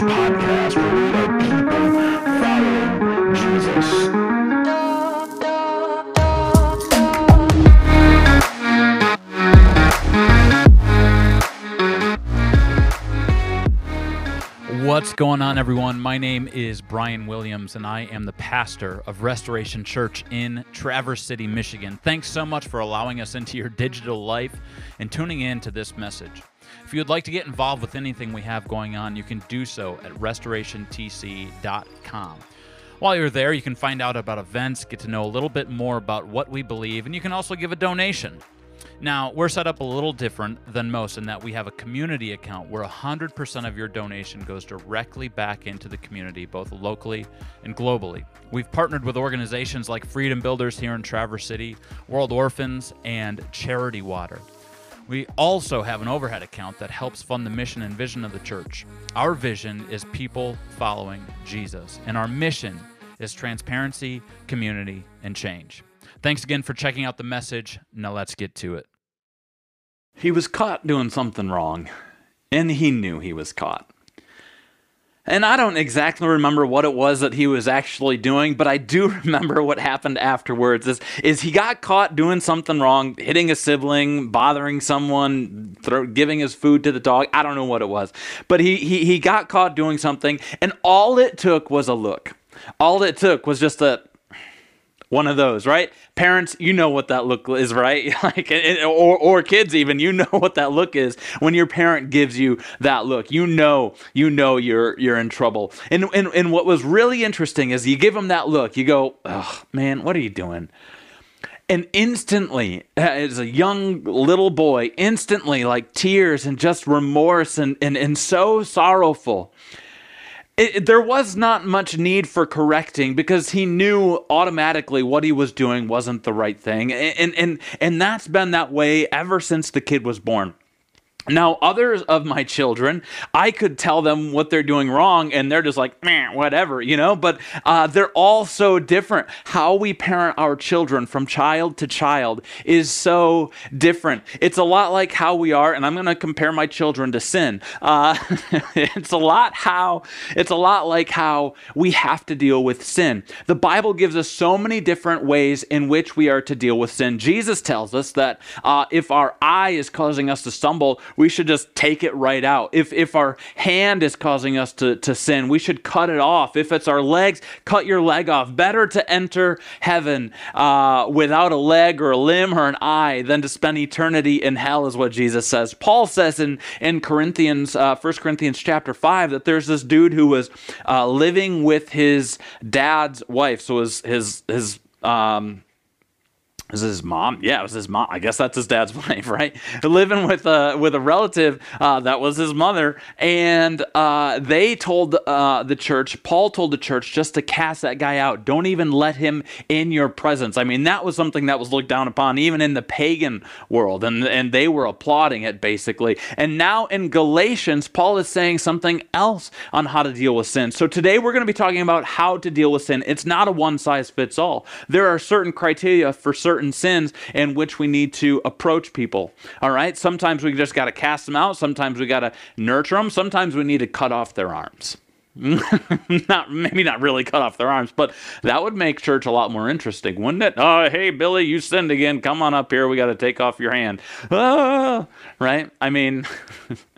podcast where we people Jesus. What's going on, everyone? My name is Brian Williams, and I am the pastor of Restoration Church in Traverse City, Michigan. Thanks so much for allowing us into your digital life and tuning in to this message. If you would like to get involved with anything we have going on, you can do so at restorationtc.com. While you're there, you can find out about events, get to know a little bit more about what we believe, and you can also give a donation. Now, we're set up a little different than most in that we have a community account where 100% of your donation goes directly back into the community, both locally and globally. We've partnered with organizations like Freedom Builders here in Traverse City, World Orphans, and Charity Water. We also have an overhead account that helps fund the mission and vision of the church. Our vision is people following Jesus, and our mission is transparency, community, and change. Thanks again for checking out the message. Now let's get to it. He was caught doing something wrong, and he knew he was caught. And I don't exactly remember what it was that he was actually doing, but I do remember what happened afterwards. Is, is he got caught doing something wrong, hitting a sibling, bothering someone, throw, giving his food to the dog. I don't know what it was, but he, he he got caught doing something, and all it took was a look. All it took was just a one of those, right? Parents, you know what that look is, right? like, or, or kids even, you know what that look is when your parent gives you that look. You know, you know you're you're in trouble. And and, and what was really interesting is you give them that look, you go, oh man, what are you doing? And instantly, uh, as a young little boy, instantly like tears and just remorse and, and, and so sorrowful it, there was not much need for correcting because he knew automatically what he was doing wasn't the right thing. And, and, and that's been that way ever since the kid was born. Now, others of my children, I could tell them what they're doing wrong, and they're just like, Meh, whatever, you know. But uh, they're all so different. How we parent our children from child to child is so different. It's a lot like how we are, and I'm going to compare my children to sin. Uh, it's a lot how it's a lot like how we have to deal with sin. The Bible gives us so many different ways in which we are to deal with sin. Jesus tells us that uh, if our eye is causing us to stumble we should just take it right out. If, if our hand is causing us to, to sin, we should cut it off. If it's our legs, cut your leg off. Better to enter heaven uh, without a leg or a limb or an eye than to spend eternity in hell, is what Jesus says. Paul says in, in Corinthians, uh, 1 Corinthians chapter 5, that there's this dude who was uh, living with his dad's wife. So his, his, his, um, was his mom? Yeah, it was his mom. I guess that's his dad's wife, right? Living with a with a relative uh, that was his mother, and uh, they told uh, the church. Paul told the church just to cast that guy out. Don't even let him in your presence. I mean, that was something that was looked down upon even in the pagan world, and and they were applauding it basically. And now in Galatians, Paul is saying something else on how to deal with sin. So today we're going to be talking about how to deal with sin. It's not a one size fits all. There are certain criteria for certain certain sins in which we need to approach people. All right? Sometimes we just got to cast them out. Sometimes we got to nurture them. Sometimes we need to cut off their arms. not maybe not really cut off their arms, but that would make church a lot more interesting, wouldn't it? Oh, hey Billy, you sinned again. Come on up here. We got to take off your hand. Ah, right? I mean,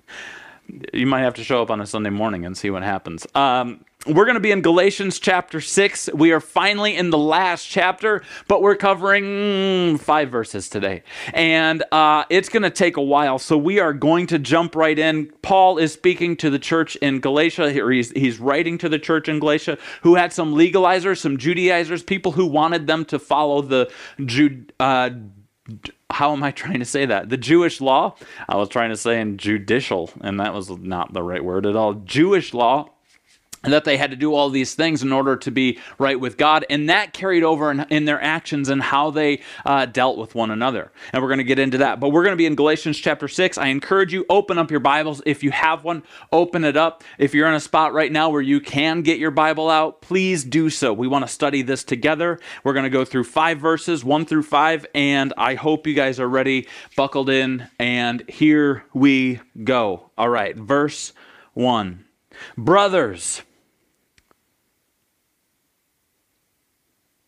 you might have to show up on a Sunday morning and see what happens. Um, we're going to be in Galatians chapter 6. We are finally in the last chapter, but we're covering five verses today. And uh, it's going to take a while, so we are going to jump right in. Paul is speaking to the church in Galatia, he's, he's writing to the church in Galatia who had some legalizers, some Judaizers, people who wanted them to follow the Jude. Uh, how am I trying to say that? The Jewish law. I was trying to say in judicial, and that was not the right word at all. Jewish law and that they had to do all these things in order to be right with God. And that carried over in, in their actions and how they uh, dealt with one another. And we're going to get into that. But we're going to be in Galatians chapter 6. I encourage you, open up your Bibles. If you have one, open it up. If you're in a spot right now where you can get your Bible out, please do so. We want to study this together. We're going to go through five verses, one through five. And I hope you guys are ready, buckled in. And here we go. All right, verse 1. Brothers,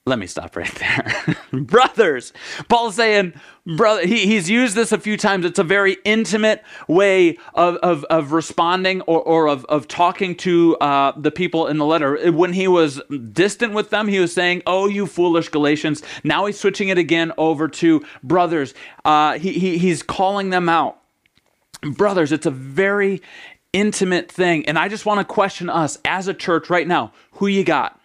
let me stop right there. Brothers, Paul's saying, brother, he, he's used this a few times. It's a very intimate way of, of, of responding or, or of, of talking to uh, the people in the letter. When he was distant with them, he was saying, Oh, you foolish Galatians. Now he's switching it again over to brothers. Uh, he, he, he's calling them out. Brothers, it's a very intimate thing. And I just want to question us as a church right now who you got?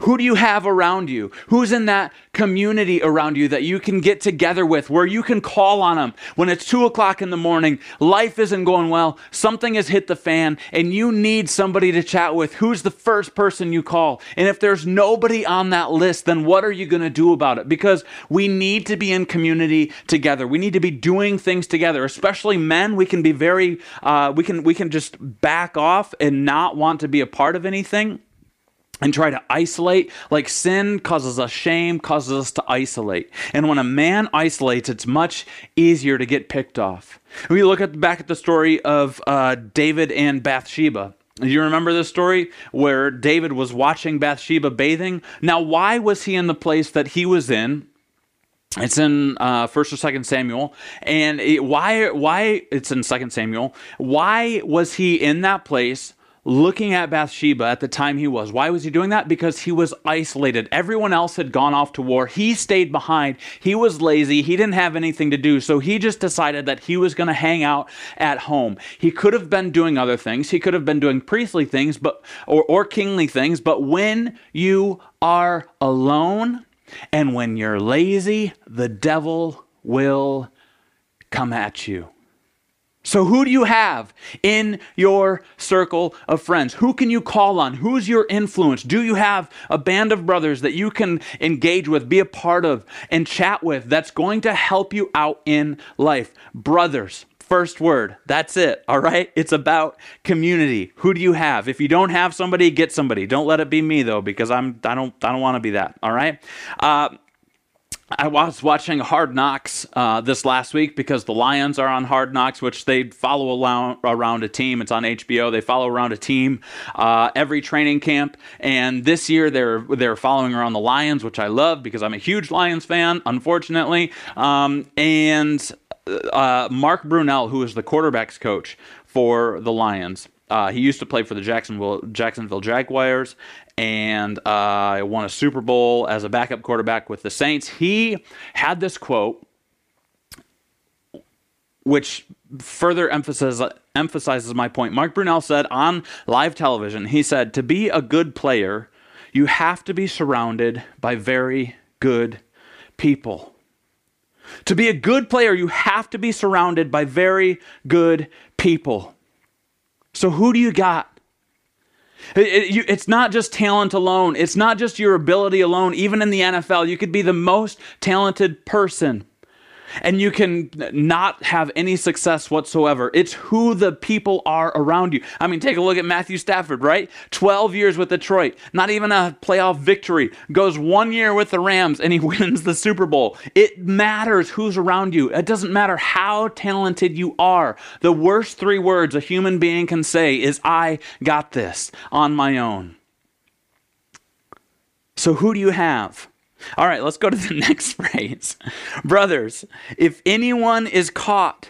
Who do you have around you? Who's in that community around you that you can get together with, where you can call on them when it's two o'clock in the morning, life isn't going well, something has hit the fan, and you need somebody to chat with? Who's the first person you call? And if there's nobody on that list, then what are you going to do about it? Because we need to be in community together. We need to be doing things together, especially men. We can be very, uh, we can we can just back off and not want to be a part of anything and try to isolate. Like sin causes us shame, causes us to isolate. And when a man isolates, it's much easier to get picked off. We look at back at the story of uh, David and Bathsheba. Do you remember this story where David was watching Bathsheba bathing? Now, why was he in the place that he was in? It's in uh, First or Second Samuel, and it, why? Why it's in Second Samuel? Why was he in that place? Looking at Bathsheba at the time he was. Why was he doing that? Because he was isolated. Everyone else had gone off to war. He stayed behind. He was lazy. He didn't have anything to do. So he just decided that he was going to hang out at home. He could have been doing other things. He could have been doing priestly things, but or, or kingly things, but when you are alone and when you're lazy, the devil will come at you. So, who do you have in your circle of friends? Who can you call on? Who's your influence? Do you have a band of brothers that you can engage with, be a part of, and chat with that's going to help you out in life? Brothers, first word. That's it. All right? It's about community. Who do you have? If you don't have somebody, get somebody. Don't let it be me though, because I'm I don't I don't want to be that. All right? Uh, I was watching Hard Knocks uh, this last week because the Lions are on Hard Knocks, which they follow around, a team. It's on HBO. They follow around a team uh, every training camp, and this year they're they're following around the Lions, which I love because I'm a huge Lions fan. Unfortunately, um, and uh, Mark Brunell, who is the quarterbacks coach for the Lions. Uh, he used to play for the Jacksonville Jacksonville Jaguars, and uh, won a Super Bowl as a backup quarterback with the Saints. He had this quote, which further emphasizes emphasizes my point. Mark Brunell said on live television, he said, "To be a good player, you have to be surrounded by very good people." To be a good player, you have to be surrounded by very good people. So, who do you got? It, it, it's not just talent alone. It's not just your ability alone. Even in the NFL, you could be the most talented person and you can not have any success whatsoever. It's who the people are around you. I mean, take a look at Matthew Stafford, right? 12 years with Detroit, not even a playoff victory. Goes one year with the Rams and he wins the Super Bowl. It matters who's around you. It doesn't matter how talented you are. The worst three words a human being can say is, I got this on my own. So, who do you have? All right, let's go to the next phrase. Brothers, if anyone is caught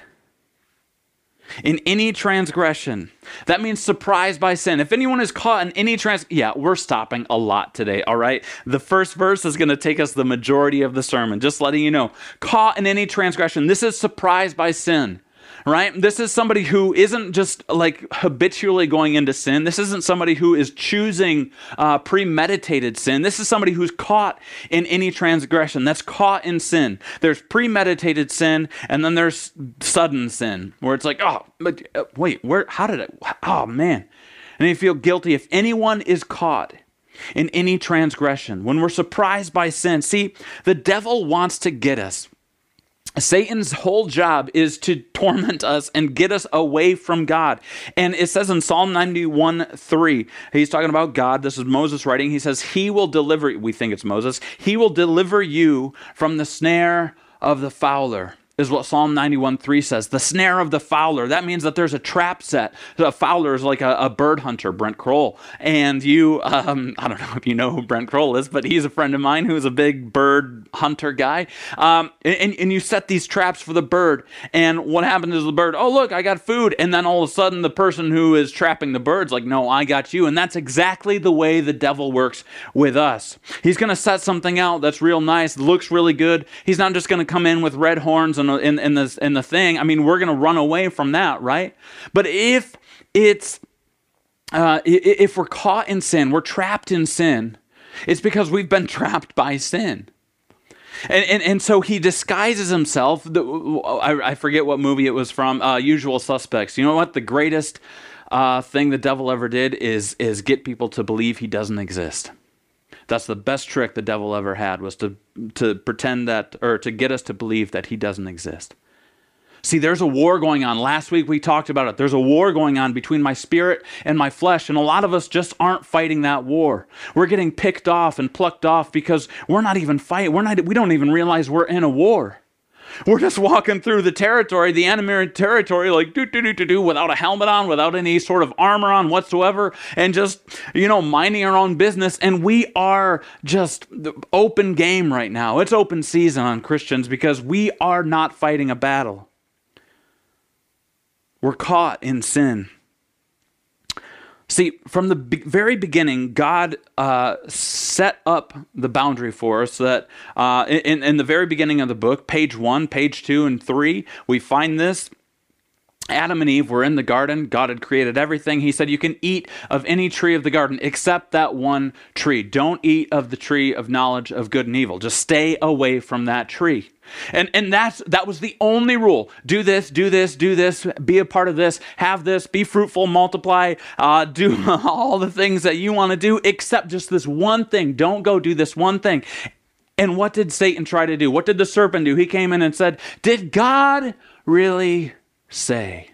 in any transgression, that means surprised by sin. If anyone is caught in any trans yeah, we're stopping a lot today, all right? The first verse is going to take us the majority of the sermon, just letting you know. Caught in any transgression. This is surprised by sin right? This is somebody who isn't just like habitually going into sin. This isn't somebody who is choosing uh, premeditated sin. This is somebody who's caught in any transgression, that's caught in sin. There's premeditated sin, and then there's sudden sin, where it's like, oh, uh, wait, where? How did it? Oh man, and you feel guilty if anyone is caught in any transgression. When we're surprised by sin, see, the devil wants to get us. Satan's whole job is to torment us and get us away from God. And it says in Psalm 91 3, he's talking about God. This is Moses writing. He says, He will deliver, we think it's Moses, He will deliver you from the snare of the fowler is what Psalm 91 3 says. The snare of the fowler. That means that there's a trap set. A fowler is like a, a bird hunter, Brent Kroll. And you, um, I don't know if you know who Brent Kroll is, but he's a friend of mine who's a big bird hunter guy. Um, and, and you set these traps for the bird. And what happens is the bird, oh, look, I got food. And then all of a sudden, the person who is trapping the bird's like, no, I got you. And that's exactly the way the devil works with us. He's going to set something out that's real nice, looks really good. He's not just going to come in with red horns in, in, this, in the thing. I mean, we're going to run away from that, right? But if it's uh, if we're caught in sin, we're trapped in sin, it's because we've been trapped by sin. And, and, and so he disguises himself. I forget what movie it was from, uh, Usual Suspects. You know what? The greatest uh, thing the devil ever did is, is get people to believe he doesn't exist. That's the best trick the devil ever had was to to pretend that or to get us to believe that he doesn't exist. See, there's a war going on. Last week we talked about it. There's a war going on between my spirit and my flesh, and a lot of us just aren't fighting that war. We're getting picked off and plucked off because we're not even fighting. We're not we don't even realize we're in a war. We're just walking through the territory, the enemy territory, like do do do do do, without a helmet on, without any sort of armor on whatsoever, and just you know minding our own business. And we are just open game right now. It's open season on Christians because we are not fighting a battle. We're caught in sin. See, from the very beginning, God uh, set up the boundary for us that uh, in, in the very beginning of the book, page one, page two, and three, we find this. Adam and Eve were in the garden. God had created everything. He said, You can eat of any tree of the garden except that one tree. Don't eat of the tree of knowledge of good and evil. Just stay away from that tree. And and that's that was the only rule. Do this, do this, do this, be a part of this, have this, be fruitful, multiply, uh, do all the things that you want to do, except just this one thing. Don't go do this one thing. And what did Satan try to do? What did the serpent do? He came in and said, Did God really say?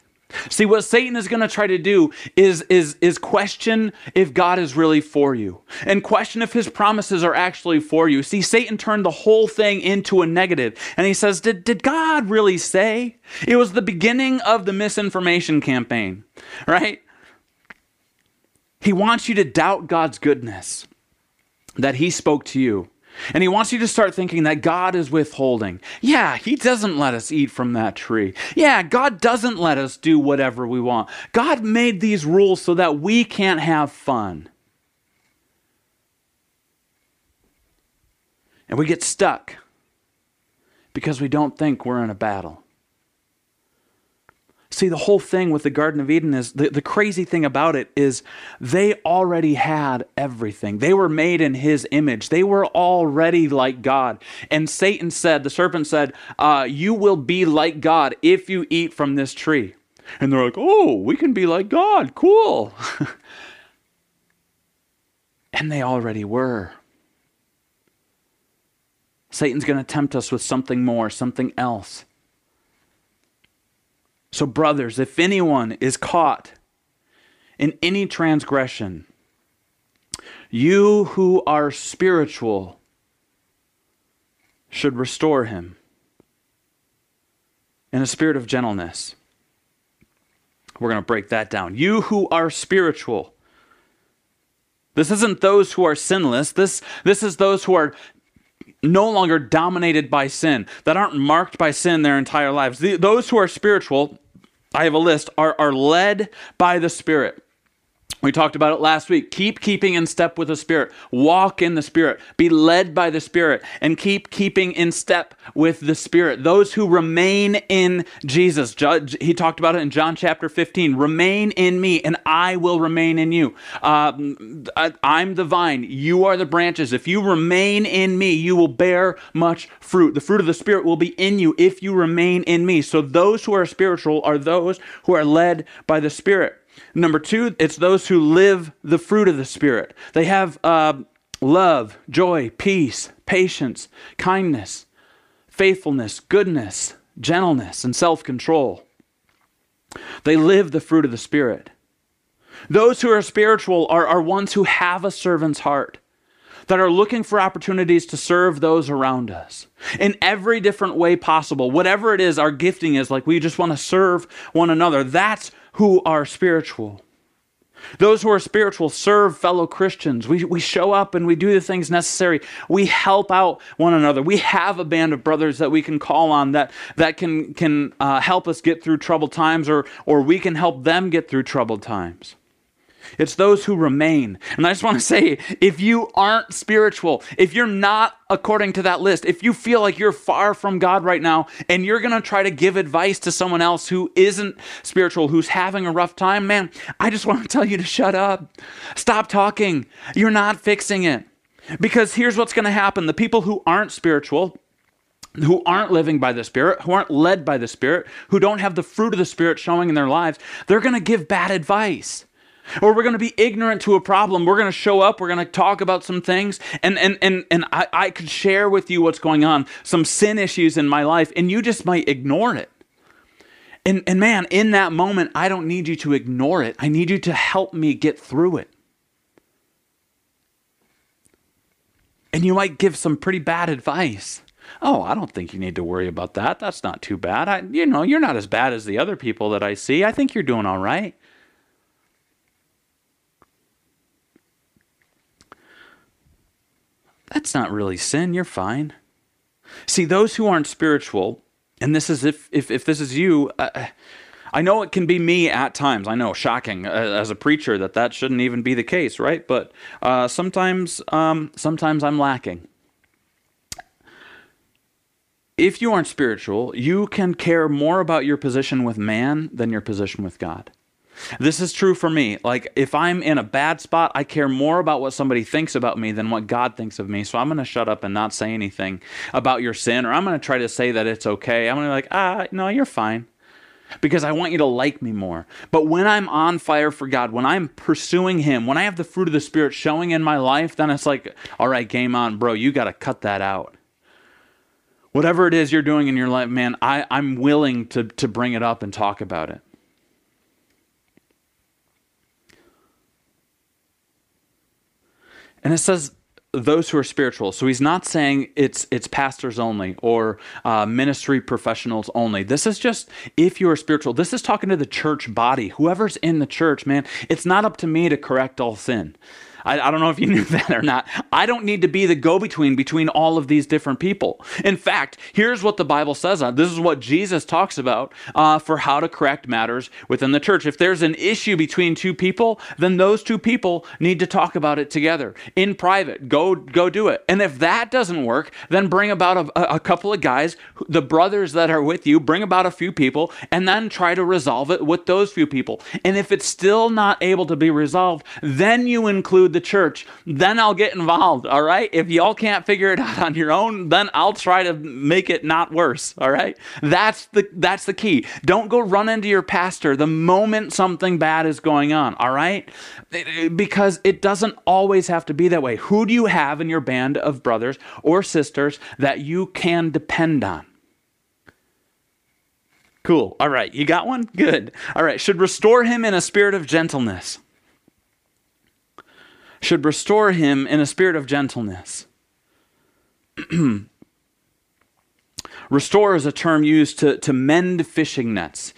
See, what Satan is going to try to do is, is, is question if God is really for you and question if his promises are actually for you. See, Satan turned the whole thing into a negative, and he says, Did, did God really say? It was the beginning of the misinformation campaign, right? He wants you to doubt God's goodness, that he spoke to you. And he wants you to start thinking that God is withholding. Yeah, he doesn't let us eat from that tree. Yeah, God doesn't let us do whatever we want. God made these rules so that we can't have fun. And we get stuck because we don't think we're in a battle. See, the whole thing with the Garden of Eden is the, the crazy thing about it is they already had everything. They were made in his image, they were already like God. And Satan said, the serpent said, uh, You will be like God if you eat from this tree. And they're like, Oh, we can be like God. Cool. and they already were. Satan's going to tempt us with something more, something else. So, brothers, if anyone is caught in any transgression, you who are spiritual should restore him in a spirit of gentleness. We're going to break that down. You who are spiritual. This isn't those who are sinless. This, this is those who are no longer dominated by sin, that aren't marked by sin their entire lives. The, those who are spiritual, I have a list, are, are led by the Spirit. We talked about it last week. Keep keeping in step with the Spirit. Walk in the Spirit. Be led by the Spirit and keep keeping in step with the Spirit. Those who remain in Jesus. He talked about it in John chapter 15. Remain in me and I will remain in you. Um, I'm the vine. You are the branches. If you remain in me, you will bear much fruit. The fruit of the Spirit will be in you if you remain in me. So those who are spiritual are those who are led by the Spirit. Number two, it's those who live the fruit of the Spirit. They have uh, love, joy, peace, patience, kindness, faithfulness, goodness, gentleness, and self control. They live the fruit of the Spirit. Those who are spiritual are, are ones who have a servant's heart. that are looking for opportunities to serve those around us in every different way possible. Whatever it is our gifting is, like we just want to serve one another. That's who are spiritual. Those who are spiritual serve fellow Christians. We, we show up and we do the things necessary. We help out one another. We have a band of brothers that we can call on that, that can, can uh, help us get through troubled times, or, or we can help them get through troubled times. It's those who remain. And I just want to say if you aren't spiritual, if you're not according to that list, if you feel like you're far from God right now and you're going to try to give advice to someone else who isn't spiritual, who's having a rough time, man, I just want to tell you to shut up. Stop talking. You're not fixing it. Because here's what's going to happen the people who aren't spiritual, who aren't living by the Spirit, who aren't led by the Spirit, who don't have the fruit of the Spirit showing in their lives, they're going to give bad advice or we're going to be ignorant to a problem. We're going to show up. We're going to talk about some things. And, and, and, and I, I could share with you what's going on, some sin issues in my life, and you just might ignore it. And, and man, in that moment, I don't need you to ignore it. I need you to help me get through it. And you might give some pretty bad advice. Oh, I don't think you need to worry about that. That's not too bad. I, you know, you're not as bad as the other people that I see. I think you're doing all right. That's not really sin. You're fine. See, those who aren't spiritual, and this is if if, if this is you, uh, I know it can be me at times. I know, shocking uh, as a preacher that that shouldn't even be the case, right? But uh, sometimes, um, sometimes I'm lacking. If you aren't spiritual, you can care more about your position with man than your position with God. This is true for me. Like, if I'm in a bad spot, I care more about what somebody thinks about me than what God thinks of me. So I'm going to shut up and not say anything about your sin, or I'm going to try to say that it's okay. I'm going to be like, ah, no, you're fine. Because I want you to like me more. But when I'm on fire for God, when I'm pursuing Him, when I have the fruit of the Spirit showing in my life, then it's like, all right, game on, bro, you got to cut that out whatever it is you're doing in your life, man, I, I'm willing to, to bring it up and talk about it. And it says those who are spiritual. So he's not saying it's it's pastors only or uh, ministry professionals only. This is just if you are spiritual. This is talking to the church body. Whoever's in the church, man. It's not up to me to correct all sin. I, I don't know if you knew that or not. I don't need to be the go between between all of these different people. In fact, here's what the Bible says. on this is what Jesus talks about uh, for how to correct matters within the church. If there's an issue between two people, then those two people need to talk about it together in private. Go go do it. And if that doesn't work, then bring about a, a couple of guys, the brothers that are with you, bring about a few people, and then try to resolve it with those few people. And if it's still not able to be resolved, then you include the church, then I'll get involved, all right? If y'all can't figure it out on your own, then I'll try to make it not worse, all right? That's the that's the key. Don't go run into your pastor the moment something bad is going on, all right? Because it doesn't always have to be that way. Who do you have in your band of brothers or sisters that you can depend on? Cool. All right. You got one? Good. All right. Should restore him in a spirit of gentleness should restore him in a spirit of gentleness. restore is a term used to, to mend fishing nets.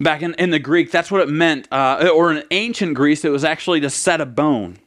Back in, in the Greek, that's what it meant. Uh, or in ancient Greece, it was actually to set a bone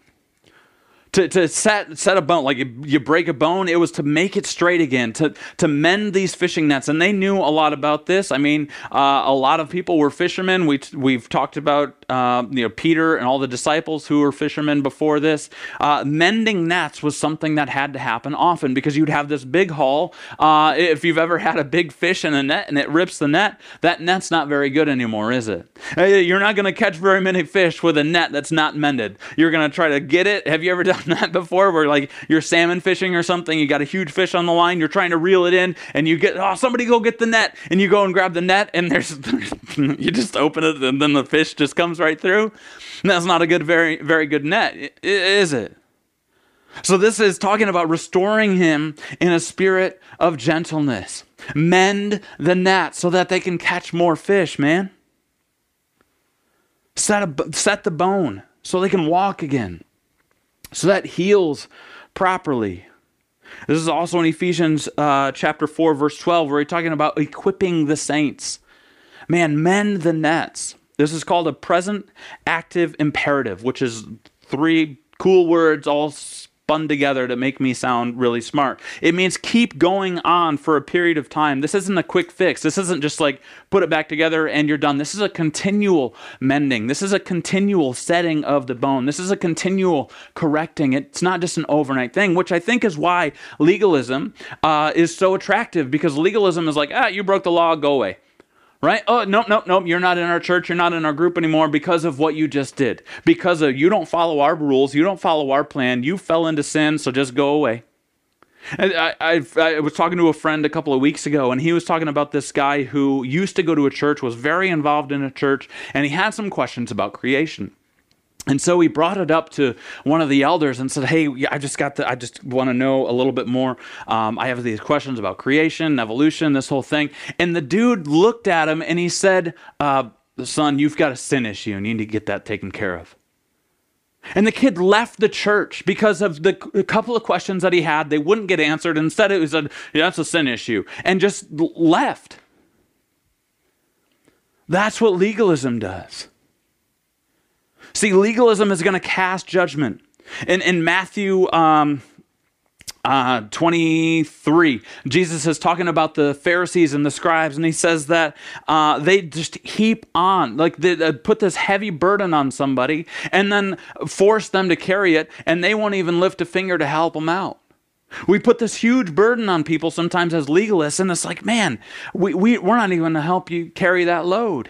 to, to set, set a bone, like you, you, break a bone, it was to make it straight again, to, to mend these fishing nets. And they knew a lot about this. I mean, uh, a lot of people were fishermen. We, we've talked about uh, you know, Peter and all the disciples who were fishermen before this. Uh, mending nets was something that had to happen often because you'd have this big haul. Uh, if you've ever had a big fish in a net and it rips the net, that net's not very good anymore, is it? You're not going to catch very many fish with a net that's not mended. You're going to try to get it. Have you ever done that before where like you're salmon fishing or something, you got a huge fish on the line, you're trying to reel it in, and you get, oh, somebody go get the net, and you go and grab the net, and there's, you just open it, and then the fish just comes right through. That's not a good, very, very good net, is it? So this is talking about restoring him in a spirit of gentleness. Mend the net so that they can catch more fish, man. Set, a, set the bone so they can walk again. so that heals properly. This is also in Ephesians uh, chapter 4, verse 12, where he's talking about equipping the saints. Man, mend the nets. This is called a present active imperative, which is three cool words all spun together to make me sound really smart. It means keep going on for a period of time. This isn't a quick fix. This isn't just like put it back together and you're done. This is a continual mending. This is a continual setting of the bone. This is a continual correcting. It's not just an overnight thing, which I think is why legalism uh, is so attractive because legalism is like, ah, you broke the law, go away right? Oh, nope, nope, nope. You're not in our church. You're not in our group anymore because of what you just did. Because of you don't follow our rules. You don't follow our plan. You fell into sin, so just go away. I, I, I, was talking to a friend a couple of weeks ago, and he was talking about this guy who used to go to a church, was very involved in a church, and he had some questions about creation. And so he brought it up to one of the elders and said, "Hey, I just got the, I just want to know a little bit more. Um, I have these questions about creation, evolution, this whole thing." And the dude looked at him and he said, uh, "Son, you've got a sin issue. You need to get that taken care of." And the kid left the church because of the couple of questions that he had. They wouldn't get answered. Instead, it was a yeah, that's a sin issue, and just left. That's what legalism does. See, legalism is going to cast judgment. In, in Matthew um, uh, 23, Jesus is talking about the Pharisees and the scribes, and he says that uh, they just heap on, like they, they put this heavy burden on somebody and then force them to carry it, and they won't even lift a finger to help them out. We put this huge burden on people sometimes as legalists, and it's like, man, we, we, we're not even going to help you carry that load.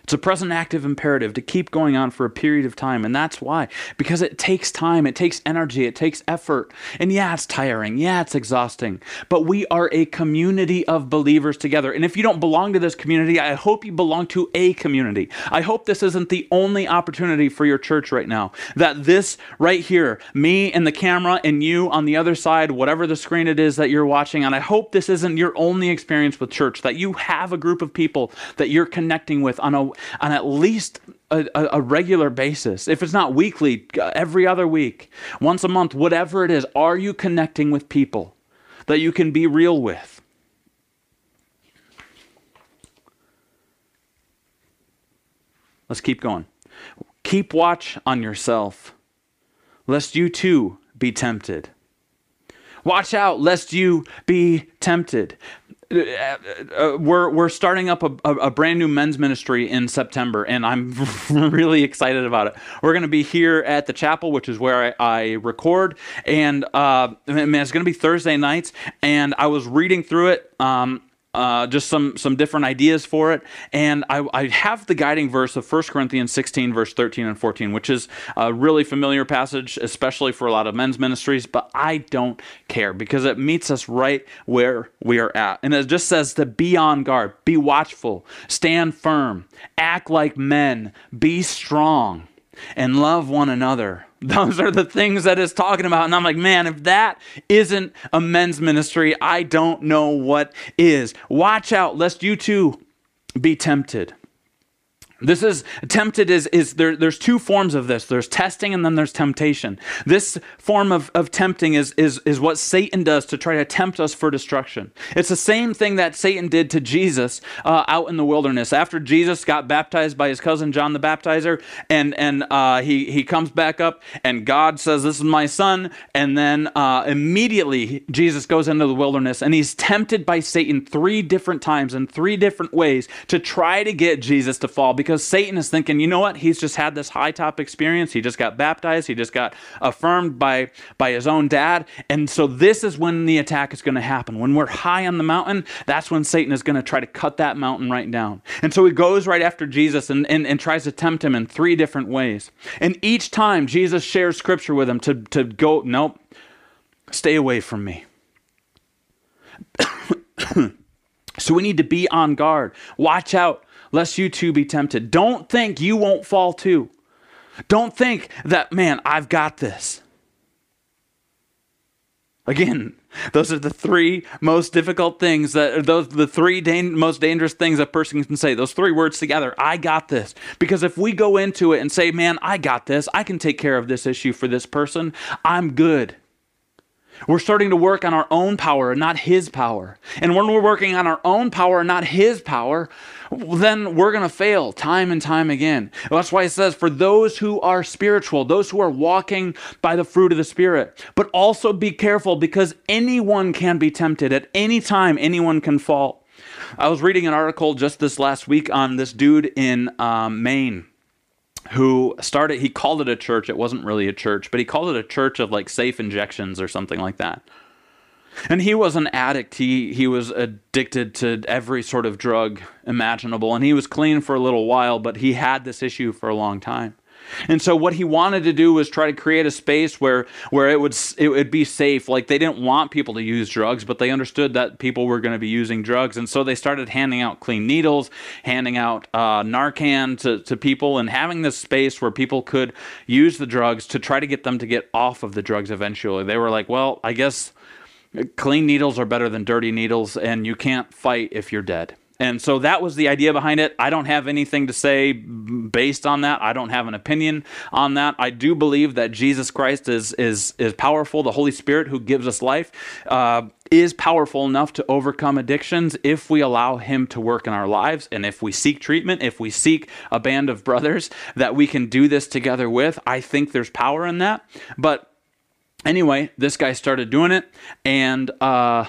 It's a present active imperative to keep going on for a period of time. And that's why. Because it takes time, it takes energy, it takes effort. And yeah, it's tiring. Yeah, it's exhausting. But we are a community of believers together. And if you don't belong to this community, I hope you belong to a community. I hope this isn't the only opportunity for your church right now. That this right here, me and the camera and you on the other side, whatever the screen it is that you're watching, and I hope this isn't your only experience with church, that you have a group of people that you're connecting with on a on at least a, a, regular basis. If it's not weekly, uh, every other week, once a month, whatever it is, are you connecting with people that you can be real with? Let's keep going. Keep watch on yourself, lest you too be tempted. Watch out, lest you be tempted. Uh, uh, we're we're starting up a, a, brand new men's ministry in September, and I'm really excited about it. We're going to be here at the chapel, which is where I, I record, and uh, it's going to be Thursday nights. And I was reading through it. Um, uh, just some some different ideas for it. And I, I, have the guiding verse of 1 Corinthians 16, verse 13 and 14, which is a really familiar passage, especially for a lot of men's ministries, but I don't care because it meets us right where we are at. And it just says to be on guard, be watchful, stand firm, act like men, be strong, and love one another those are the things that it's talking about. And I'm like, man, if that isn't a men's ministry, I don't know what is. Watch out, lest you too be tempted. This is tempted is is there there's two forms of this. There's testing and then there's temptation. This form of, of tempting is, is is what Satan does to try to tempt us for destruction. It's the same thing that Satan did to Jesus uh, out in the wilderness. After Jesus got baptized by his cousin John the Baptizer, and and uh, he he comes back up, and God says, "This is my son," and then uh, immediately Jesus goes into the wilderness, and he's tempted by Satan three different times in three different ways to try to get Jesus to fall because because Satan is thinking, you know what? He's just had this high top experience. He just got baptized. He just got affirmed by, by his own dad. And so this is when the attack is going to happen. When we're high on the mountain, that's when Satan is going to try to cut that mountain right down. And so he goes right after Jesus and, and, and tries to tempt him in three different ways. And each time Jesus shares scripture with him to, to go, nope, stay away from me. so we need to be on guard. Watch out lest you too be tempted. Don't think you won't fall too. Don't think that, man, I've got this. Again, those are the three most difficult things that those the three dan- most dangerous things a person can say. Those three words together, I got this. Because if we go into it and say, "Man, I got this. I can take care of this issue for this person. I'm good." We're starting to work on our own power, not His power. And when we're working on our own power, not His power, then we're going to fail time and time again. That's why it says, for those who are spiritual, those who are walking by the fruit of the Spirit. But also be careful because anyone can be tempted. At any time, anyone can fall. I was reading an article just this last week on this dude in um, Maine who started he called it a church. It wasn't really a church but he called it a church of like safe injections or something like that. And he was an addict. He he was addicted to every sort of drug imaginable and he was clean for a little while but he had this issue for a long time and so what he wanted to do was try to create a space where where it would it would be safe. Like they didn't want people to use drugs, but they understood that people were going to be using drugs, and so they started handing out clean needles, handing out uh, Narcan to to people, and having this space where people could use the drugs to try to get them to get off of the drugs eventually. They were like, well, I guess clean needles are better than dirty needles, and you can't fight if you're dead. And so that was the idea behind it. I don't have anything to say based on that. I don't have an opinion on that. I do believe that Jesus Christ is is is powerful. The Holy Spirit, who gives us life, uh, is powerful enough to overcome addictions if we allow Him to work in our lives, and if we seek treatment, if we seek a band of brothers that we can do this together with. I think there's power in that. But anyway, this guy started doing it, and. Uh,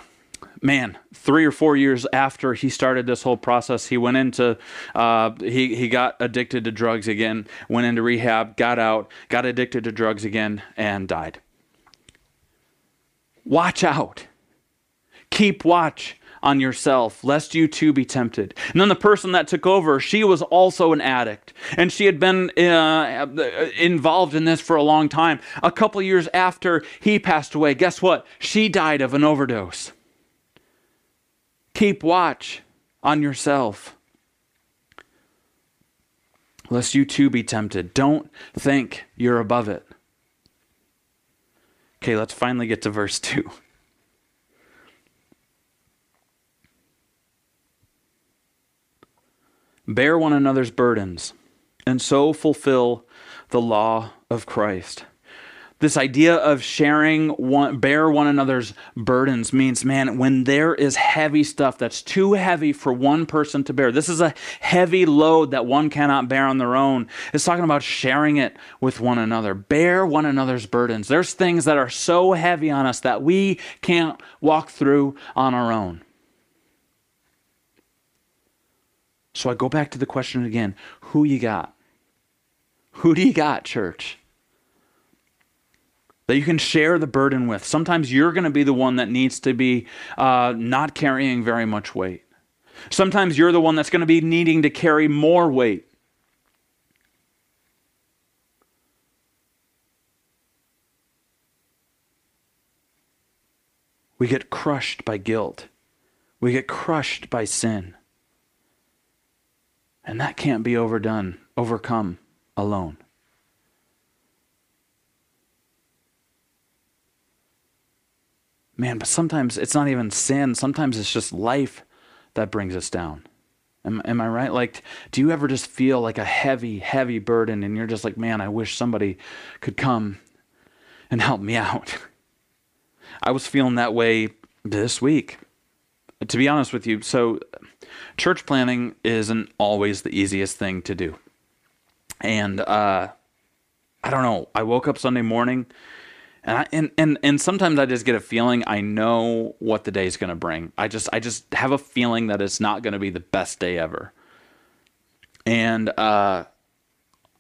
man, three or four years after he started this whole process, he went into, uh, he, he got addicted to drugs again, went into rehab, got out, got addicted to drugs again, and died. Watch out. Keep watch on yourself, lest you too be tempted. And then the person that took over, she was also an addict, and she had been uh, involved in this for a long time. A couple years after he passed away, guess what? She died of an overdose. Keep watch on yourself, lest you too be tempted. Don't think you're above it. Okay, let's finally get to verse 2. Bear one another's burdens, and so fulfill the law of Christ. This idea of sharing one, bear one another's burdens means, man, when there is heavy stuff that's too heavy for one person to bear, this is a heavy load that one cannot bear on their own. It's talking about sharing it with one another. Bear one another's burdens. There's things that are so heavy on us that we can't walk through on our own. So I go back to the question again who you got? Who do you got, church? That you can share the burden with. Sometimes you're going to be the one that needs to be uh, not carrying very much weight. Sometimes you're the one that's going to be needing to carry more weight. We get crushed by guilt. We get crushed by sin. And that can't be overdone, overcome alone. Man, but sometimes it's not even sin. Sometimes it's just life that brings us down. Am, am I right? Like, do you ever just feel like a heavy, heavy burden and you're just like, man, I wish somebody could come and help me out? I was feeling that way this week. To be honest with you, so church planning isn't always the easiest thing to do. And uh, I don't know. I woke up Sunday morning and I, and and and sometimes I just get a feeling I know what the day is going to bring. I just I just have a feeling that it's not going to be the best day ever. And uh,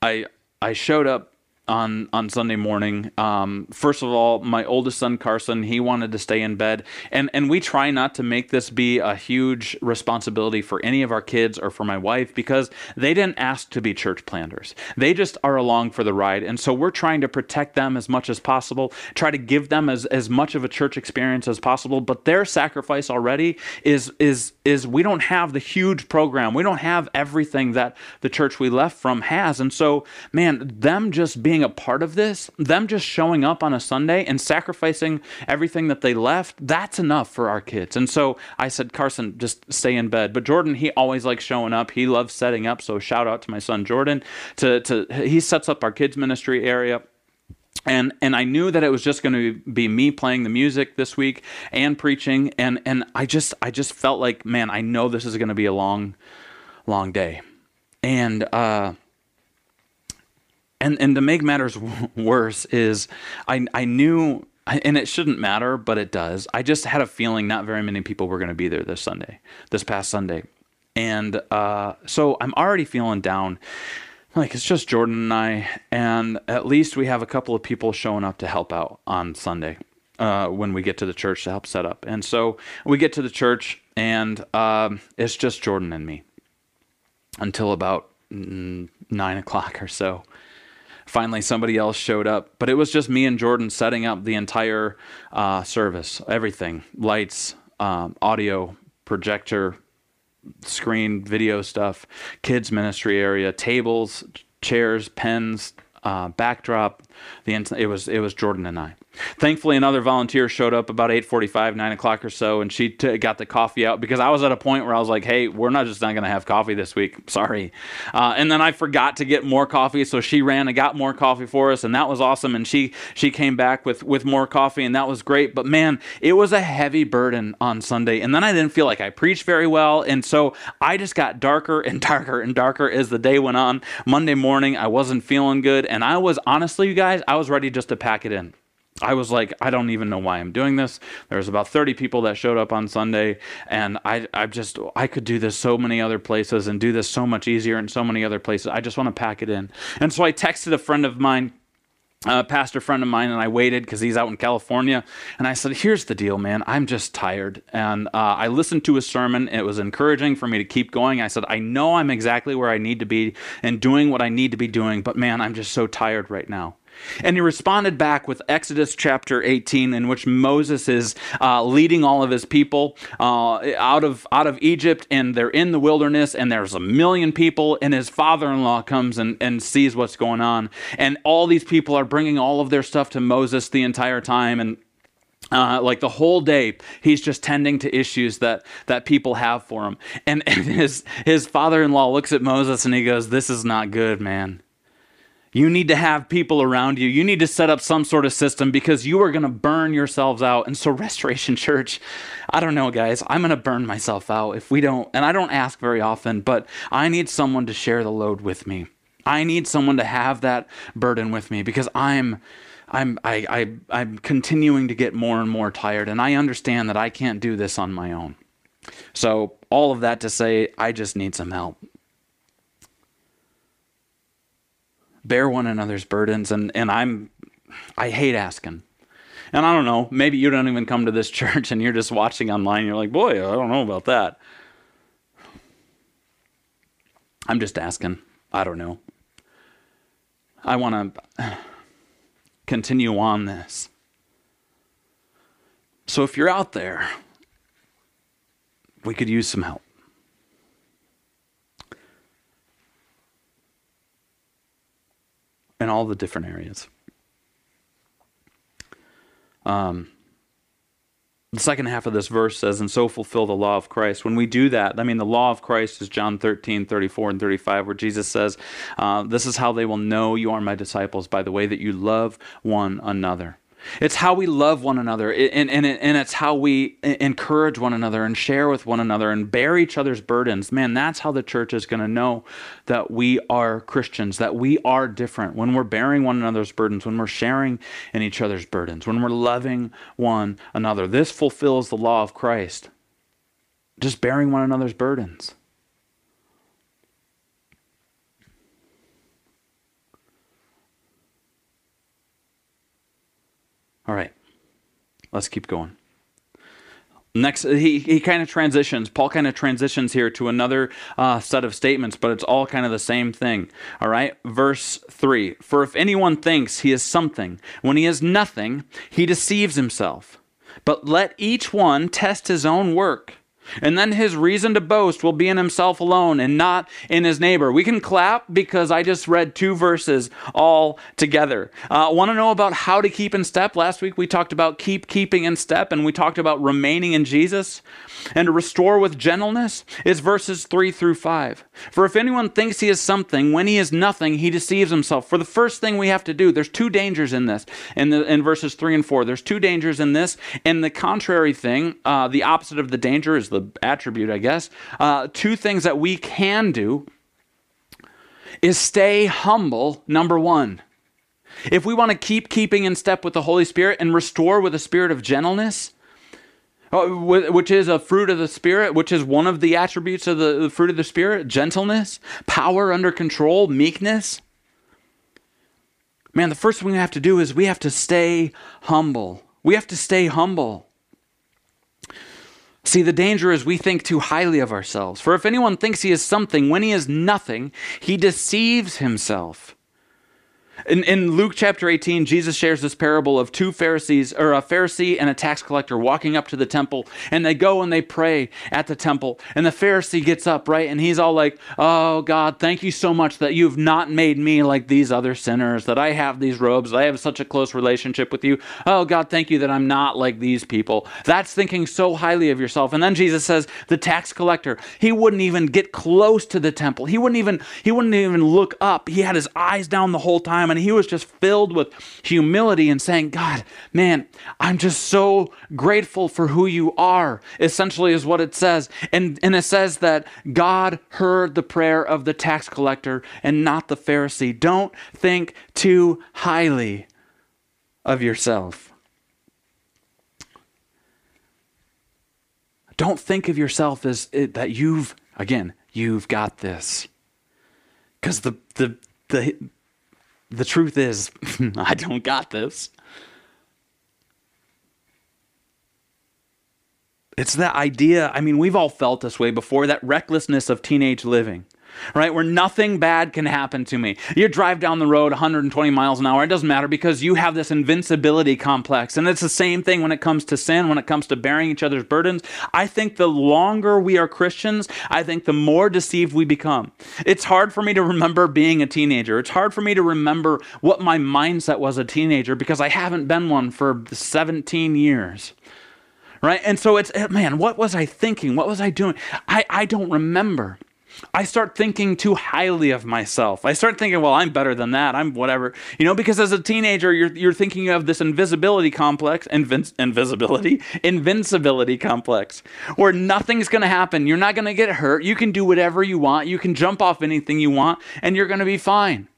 I I showed up on on Sunday morning. Um, first of all, my oldest son Carson, he wanted to stay in bed, and and we try not to make this be a huge responsibility for any of our kids or for my wife because they didn't ask to be church planters. They just are along for the ride, and so we're trying to protect them as much as possible, try to give them as as much of a church experience as possible. But their sacrifice already is is is we don't have the huge program, we don't have everything that the church we left from has, and so man, them just being being a part of this, them just showing up on a Sunday and sacrificing everything that they left, that's enough for our kids. And so I said, Carson, just stay in bed. But Jordan, he always likes showing up. He loves setting up. So shout out to my son Jordan. To to he sets up our kids ministry area and and I knew that it was just going to be me playing the music this week and preaching and and I just I just felt like man I know this is going to be a long long day and uh and and to make matters worse is I I knew and it shouldn't matter but it does I just had a feeling not very many people were going to be there this Sunday this past Sunday and uh so I'm already feeling down like it's just Jordan and I, and at least we have a couple of people showing up to help out on Sunday uh, when we get to the church to help set up. And so we get to the church, and um, it's just Jordan and me until about mm, nine o'clock or so. Finally, somebody else showed up, but it was just me and Jordan setting up the entire uh, service, everything lights, um, audio, projector, screen video stuff, kids ministry area, tables, chairs, pens, uh, backdrop. The it was it was Jordan and I. Thankfully, another volunteer showed up about 8:45, 9 o'clock or so, and she t- got the coffee out because I was at a point where I was like, "Hey, we're not just not going to have coffee this week. Sorry." Uh, and then I forgot to get more coffee, so she ran and got more coffee for us, and that was awesome. And she she came back with with more coffee, and that was great. But man, it was a heavy burden on Sunday, and then I didn't feel like I preached very well, and so I just got darker and darker and darker as the day went on. Monday morning, I wasn't feeling good, and I was honestly, you guys, I was ready just to pack it in. I was like, I don't even know why I'm doing this. There was about 30 people that showed up on Sunday, and I, I just, I could do this so many other places and do this so much easier in so many other places. I just want to pack it in. And so I texted a friend of mine a pastor friend of mine and I waited because he's out in California. And I said, Here's the deal, man. I'm just tired. And uh, I listened to his sermon. It was encouraging for me to keep going. I said, I know I'm exactly where I need to be and doing what I need to be doing, but man, I'm just so tired right now. And he responded back with Exodus chapter 18, in which Moses is uh, leading all of his people uh, out of out of Egypt, and they're in the wilderness, and there's a million people, and his father-in-law comes and, and sees what's going on, and all these people are bringing all of their stuff to Moses the entire time, and uh, like the whole day, he's just tending to issues that that people have for him. And, and his his father-in-law looks at Moses and he goes, "This is not good, man." You need to have people around you. You need to set up some sort of system because you are going to burn yourselves out. And so, Restoration Church, I don't know, guys, I'm going to burn myself out if we don't. And I don't ask very often, but I need someone to share the load with me. I need someone to have that burden with me because I'm. I'm I, I I'm continuing to get more and more tired and I understand that I can't do this on my own. So all of that to say I just need some help. Bear one another's burdens and and I'm I hate asking. And I don't know, maybe you don't even come to this church and you're just watching online you're like, "Boy, I don't know about that." I'm just asking. I don't know. I want to continue on this. So if you're out there, we could use some help. In all the different areas. Um, the second half of this verse says, and so fulfill the law of Christ. When we do that, I mean, the law of Christ is John 13, 34, and 35, where Jesus says, uh, This is how they will know you are my disciples by the way that you love one another. It's how we love one another, and, and, and it's how we encourage one another and share with one another and bear each other's burdens. Man, that's how the church is going to know that we are Christians, that we are different. When we're bearing one another's burdens, when we're sharing in each other's burdens, when we're loving one another. This fulfills the law of Christ. Just bearing one another's burdens. All right, let's keep going. Next, he, he kind of transitions. Paul kind of transitions here to another uh, set of statements, but it's all kind of the same thing. All right, verse 3 For if anyone thinks he is something, when he is nothing, he deceives himself. But let each one test his own work And then his reason to boast will be in himself alone and not in his neighbor. We can clap because I just read two verses all together. Uh, Want to know about how to keep in step? Last week we talked about keep keeping in step and we talked about remaining in Jesus and to restore with gentleness is verses 3 through 5. For if anyone thinks he is something when he is nothing, he deceives himself. For the first thing we have to do, there's two dangers in this, in, the, in verses 3 and 4. There's two dangers in this. And the contrary thing, uh, the opposite of the danger is the attribute, I guess. Uh, two things that we can do is stay humble, number one. If we want to keep keeping in step with the Holy Spirit and restore with a spirit of gentleness, uh, which is a fruit of the Spirit, which is one of the attributes of the, the fruit of the Spirit gentleness, power under control, meekness. Man, the first thing we have to do is we have to stay humble. We have to stay humble. See, the danger is we think too highly of ourselves. For if anyone thinks he is something when he is nothing, he deceives himself. In, in Luke chapter 18, Jesus shares this parable of two Pharisees, or a Pharisee and a tax collector walking up to the temple, and they go and they pray at the temple. And the Pharisee gets up, right? And he's all like, Oh, God, thank you so much that you've not made me like these other sinners, that I have these robes, that I have such a close relationship with you. Oh, God, thank you that I'm not like these people. That's thinking so highly of yourself. And then Jesus says, The tax collector, he wouldn't even get close to the temple. He wouldn't even, he wouldn't even look up. He had his eyes down the whole time and he was just filled with humility and saying, God, man, I'm just so grateful for who you are, essentially, is what it says. And, and it says that God heard the prayer of the tax collector and not the Pharisee. Don't think too highly of yourself. Don't think of yourself as it, that you've, again, you've got this. Because the, the, the, the truth is, I don't got this. It's that idea. I mean, we've all felt this way before that recklessness of teenage living, right? Where nothing bad can happen to me. You drive down the road 120 miles an hour, it doesn't matter because you have this invincibility complex. And it's the same thing when it comes to sin, when it comes to bearing each other's burdens. I think the longer we are Christians, I think the more deceived we become. It's hard for me to remember being a teenager. It's hard for me to remember what my mindset was a teenager because I haven't been one for 17 years right? And so it's, man, what was I thinking? What was I doing? I, I don't remember. I start thinking too highly of myself. I start thinking, well, I'm better than that. I'm whatever. You know, because as a teenager, you're, you're thinking you have this invisibility complex, invin- invisibility, invincibility complex, where nothing's going to happen. You're not going to get hurt. You can do whatever you want. You can jump off anything you want, and you're going to be fine.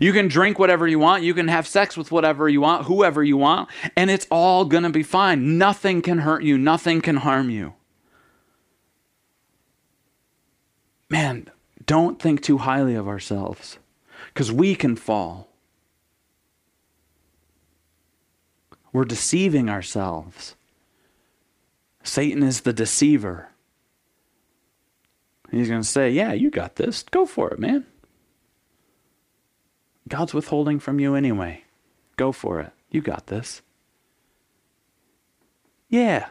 You can drink whatever you want. You can have sex with whatever you want, whoever you want, and it's all going to be fine. Nothing can hurt you, nothing can harm you. Man, don't think too highly of ourselves because we can fall. We're deceiving ourselves. Satan is the deceiver. He's going to say, Yeah, you got this. Go for it, man. God's withholding from you anyway. Go for it. You got this. Yeah.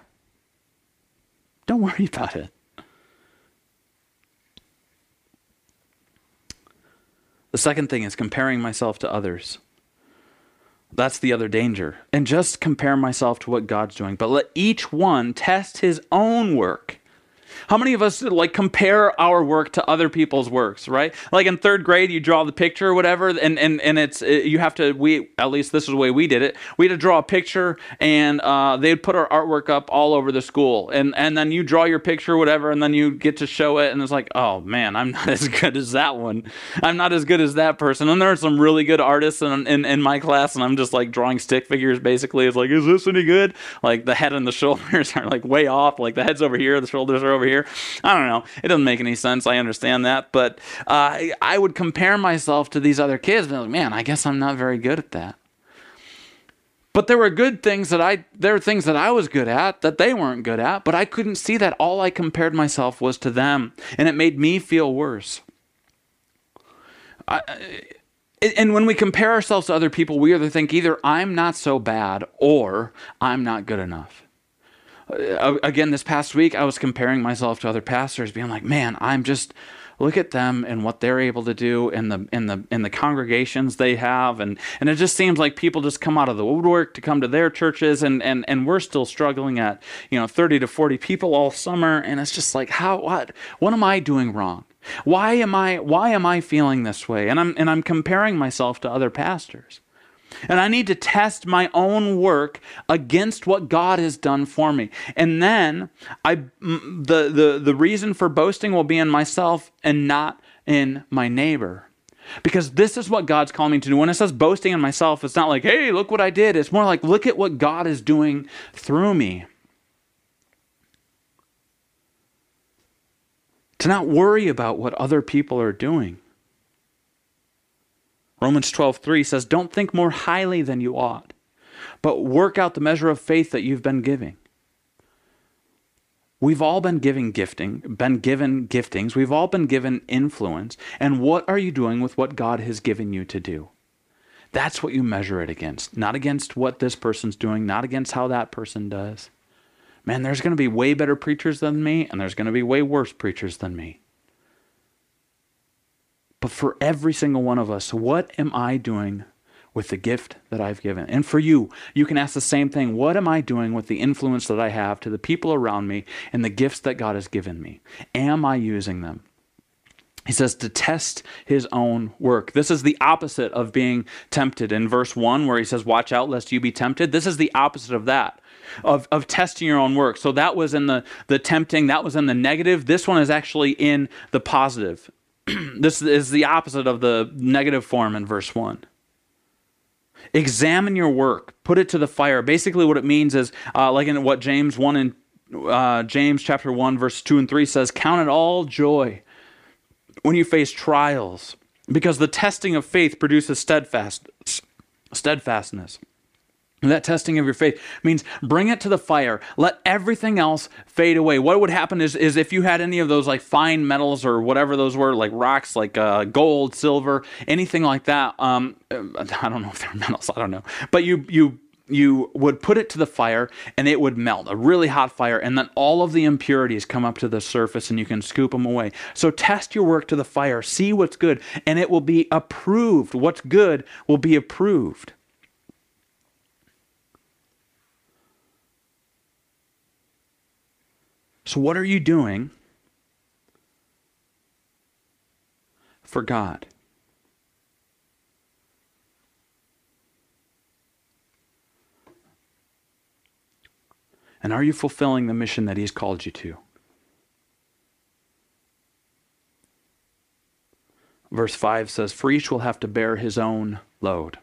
Don't worry about it. The second thing is comparing myself to others. That's the other danger. And just compare myself to what God's doing. But let each one test his own work how many of us like compare our work to other people's works, right? Like in third grade, you draw the picture or whatever, and and and it's it, you have to. We at least this is the way we did it. We had to draw a picture, and uh, they'd put our artwork up all over the school, and and then you draw your picture, or whatever, and then you get to show it, and it's like, oh man, I'm not as good as that one. I'm not as good as that person. And there are some really good artists in, in in my class, and I'm just like drawing stick figures. Basically, it's like, is this any good? Like the head and the shoulders are like way off. Like the head's over here, the shoulders are over here. I don't know. It doesn't make any sense. I understand that. But uh, I would compare myself to these other kids and like, man, I guess I'm not very good at that. But there were good things that I, there were things that I was good at that they weren't good at, but I couldn't see that. All I compared myself was to them, and it made me feel worse. I, and when we compare ourselves to other people, we either think either I'm not so bad or I'm not good enough. Uh, again, this past week, I was comparing myself to other pastors, being like, man, I'm just look at them and what they're able to do in the in the in the congregations they have. And and it just seems like people just come out of the woodwork to come to their churches and and and we're still struggling at you know 30 to 40 people all summer and it's just like how what what am i doing wrong? Why am i why am i feeling this way? And i'm and i'm comparing myself to other pastors and I need to test my own work against what God has done for me. And then I the the the reason for boasting will be in myself and not in my neighbor. Because this is what God's calling me to do. When it says boasting in myself, it's not like, hey, look what I did. It's more like, look at what God is doing through me. To not worry about what other people are doing. Romans 12:3 says, "Don't think more highly than you ought, but work out the measure of faith that you've been giving." We've all been giving gifting, been given giftings. We've all been given influence. And what are you doing with what God has given you to do? That's what you measure it against, not against what this person's doing, not against how that person does. Man, there's going to be way better preachers than me, and there's going to be way worse preachers than me. But for every single one of us, what am I doing with the gift that I've given? And for you, you can ask the same thing. What am I doing with the influence that I have to the people around me and the gifts that God has given me? Am I using them? He says to test his own work. This is the opposite of being tempted. In verse 1, where he says, Watch out lest you be tempted, this is the opposite of that. Of, of testing your own work. So that was in the, the tempting, that was in the negative. This one is actually in the positive. this is the opposite of the negative form in verse 1. Examine your work, put it to the fire. Basically, what it means is, uh, like in what James 1 and uh, James chapter 1, verse 2 and 3 says, Count it all joy when you face trials, because the testing of faith produces steadfast, steadfastness. That testing of your faith means bring it to the fire. Let everything else fade away. What would happen is, is if you had any of those like fine metals or whatever those were, like rocks, like uh, gold, silver, anything like that. Um, I don't know if they're metals. I don't know. But you you you would put it to the fire and it would melt, a really hot fire, and then all of the impurities come up to the surface and you can scoop them away. So test your work to the fire, see what's good, and it will be approved. What's good will be approved. So, what are you doing for God? And are you fulfilling the mission that He's called you to? Verse 5 says, For each will have to bear his own load.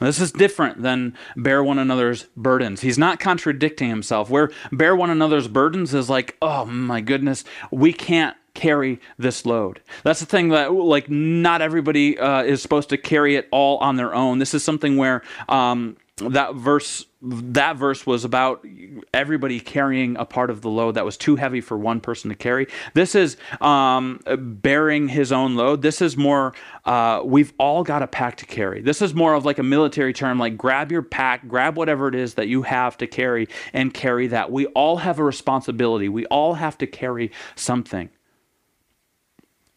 This is different than bear one another's burdens. He's not contradicting himself. Where bear one another's burdens is like, oh my goodness, we can't carry this load. That's the thing that, like, not everybody uh, is supposed to carry it all on their own. This is something where um, that verse that verse was about everybody carrying a part of the load that was too heavy for one person to carry. This is um, bearing his own load. This is more, uh, we've all got a pack to carry. This is more of like a military term, like grab your pack, grab whatever it is that you have to carry, and carry that. We all have a responsibility. We all have to carry something.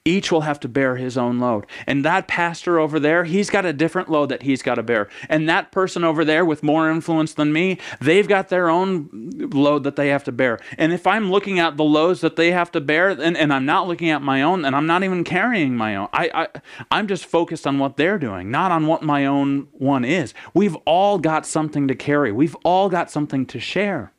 Each will have to bear his own load. And that pastor over there, he's got a different load that he's got to bear. And that person over there with more influence than me, they've got their own load that they have to bear. And if I'm looking at the loads that they have to bear, and, and I'm not looking at my own, and I'm not even carrying my own, I, I, I'm just focused on what they're doing, not on what my own one is. We've all got something to carry, we've all got something to share.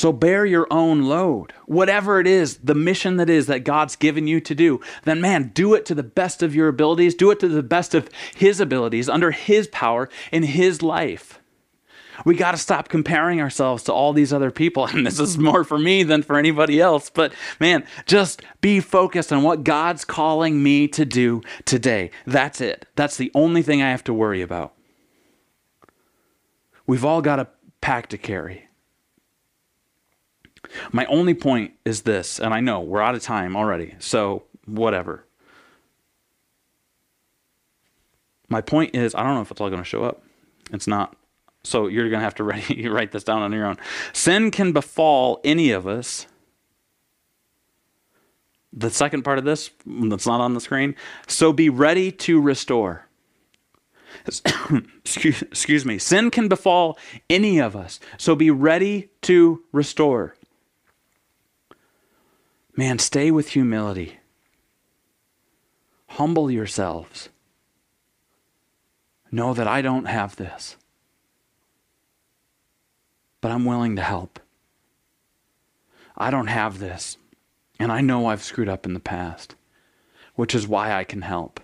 So bear your own load. Whatever it is, the mission that is that God's given you to do, then man, do it to the best of your abilities, do it to the best of His abilities, under His power, in His life. We got to stop comparing ourselves to all these other people. And this is more for me than for anybody else. But man, just be focused on what God's calling me to do today. That's it. That's the only thing I have to worry about. We've all got a pack to carry. My only point is this, and I know we're out of time already, so whatever. My point is, I don't know if it's all going to show up. It's not. So you're going to have to write, write this down on your own. Sin can befall any of us. The second part of this, that's not on the screen. So be ready to restore. excuse, excuse me. Sin can befall any of us. So be ready to restore. Man, stay with humility. Humble yourselves. Know that I don't have this, but I'm willing to help. I don't have this, and I know I've screwed up in the past, which is why I can help.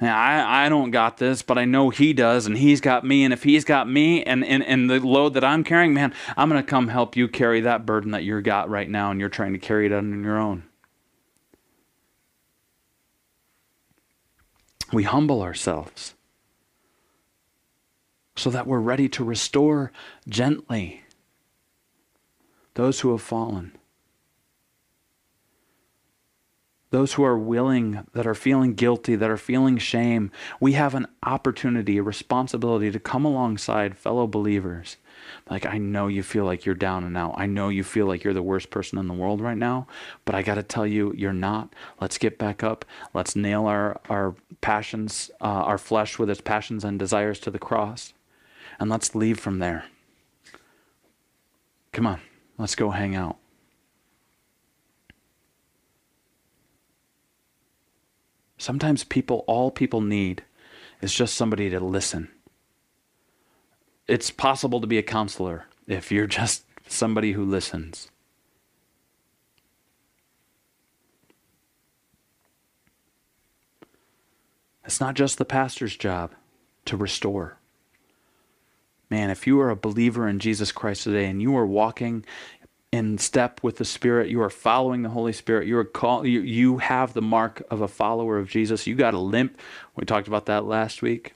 I, I don't got this, but I know he does, and he's got me. And if he's got me and, and, and the load that I'm carrying, man, I'm going to come help you carry that burden that you're got right now, and you're trying to carry it on your own. We humble ourselves so that we're ready to restore gently those who have fallen. Those who are willing, that are feeling guilty, that are feeling shame, we have an opportunity, a responsibility to come alongside fellow believers. Like, I know you feel like you're down and out. I know you feel like you're the worst person in the world right now, but I got to tell you, you're not. Let's get back up. Let's nail our, our passions, uh, our flesh with its passions and desires to the cross, and let's leave from there. Come on, let's go hang out. Sometimes people, all people need is just somebody to listen. It's possible to be a counselor if you're just somebody who listens. It's not just the pastor's job to restore. Man, if you are a believer in Jesus Christ today and you are walking in step with the Spirit. You are following the Holy Spirit. You are call, you, you have the mark of a follower of Jesus. You got a limp. We talked about that last week.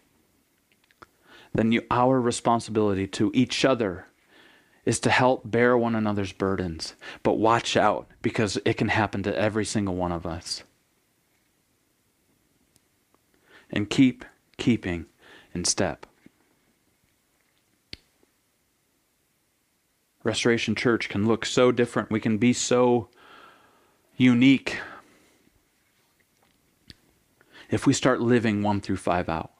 Then you, our responsibility to each other is to help bear one another's burdens. But watch out because it can happen to every single one of us. And keep keeping in step. Restoration Church can look so different. We can be so unique if we start living one through five out.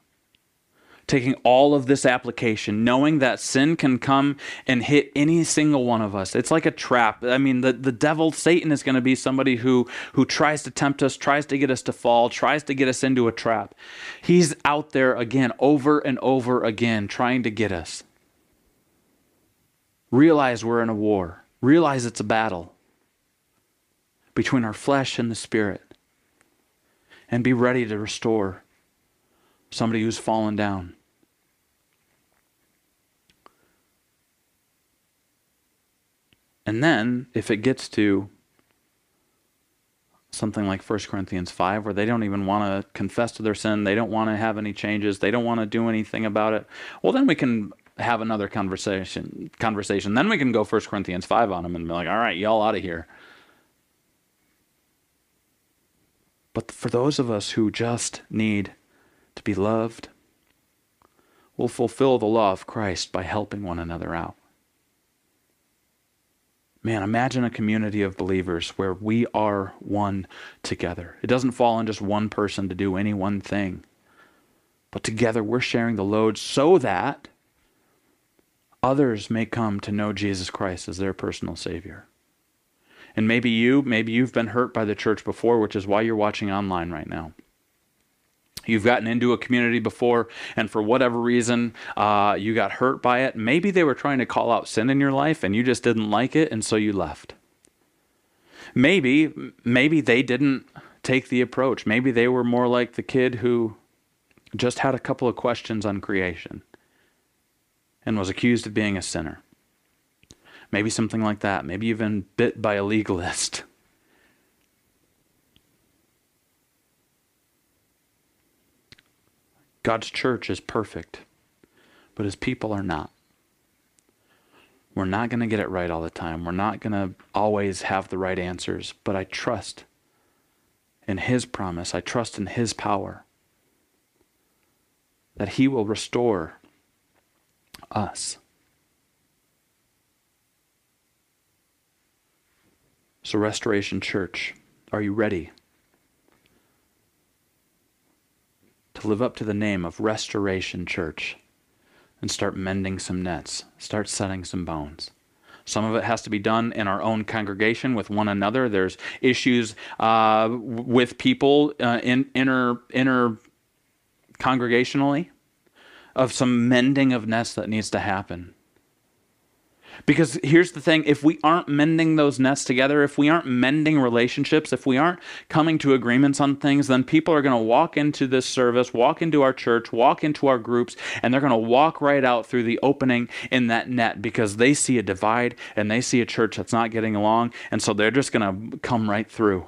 Taking all of this application, knowing that sin can come and hit any single one of us. It's like a trap. I mean, the, the devil, Satan, is going to be somebody who, who tries to tempt us, tries to get us to fall, tries to get us into a trap. He's out there again, over and over again, trying to get us. Realize we're in a war. Realize it's a battle between our flesh and the spirit. And be ready to restore somebody who's fallen down. And then, if it gets to something like 1 Corinthians 5, where they don't even want to confess to their sin, they don't want to have any changes, they don't want to do anything about it, well, then we can have another conversation. Conversation. Then we can go 1 Corinthians 5 on them and be like, all right, y'all out of here. But for those of us who just need to be loved, we'll fulfill the law of Christ by helping one another out. Man, imagine a community of believers where we are one together. It doesn't fall on just one person to do any one thing, but together we're sharing the load so that others may come to know Jesus Christ as their personal Savior. And maybe you, maybe you've been hurt by the church before, which is why you're watching online right now. You've gotten into a community before, and for whatever reason, uh, you got hurt by it. Maybe they were trying to call out sin in your life, and you just didn't like it, and so you left. Maybe, maybe they didn't take the approach. Maybe they were more like the kid who just had a couple of questions on creation and was accused of being a sinner. Maybe something like that. Maybe even bit by a legalist. God's church is perfect, but his people are not. We're not going to get it right all the time. We're not going to always have the right answers, but I trust in his promise. I trust in his power that he will restore us. So, Restoration Church, are you ready to live up to the name of Restoration Church and start mending some nets, start setting some bones? Some of it has to be done in our own congregation with one another. There's issues uh, with people uh, in inner inner congregationally of some mending of nests that needs to happen. Because here's the thing if we aren't mending those nests together, if we aren't mending relationships, if we aren't coming to agreements on things, then people are going to walk into this service, walk into our church, walk into our groups, and they're going to walk right out through the opening in that net because they see a divide and they see a church that's not getting along. And so they're just going to come right through.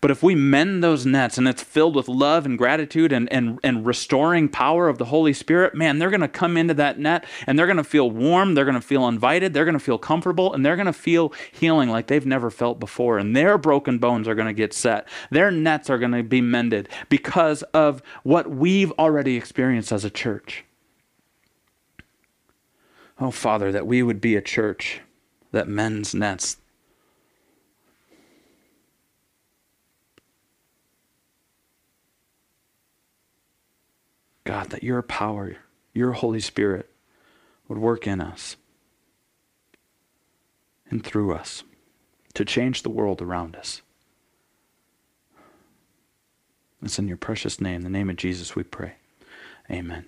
But if we mend those nets and it's filled with love and gratitude and, and, and restoring power of the Holy Spirit, man, they're going to come into that net and they're going to feel warm. They're going to feel invited. They're going to feel comfortable and they're going to feel healing like they've never felt before. And their broken bones are going to get set. Their nets are going to be mended because of what we've already experienced as a church. Oh, Father, that we would be a church that mends nets, God, that your power, your Holy Spirit would work in us and through us to change the world around us. It's in your precious name, the name of Jesus, we pray. Amen.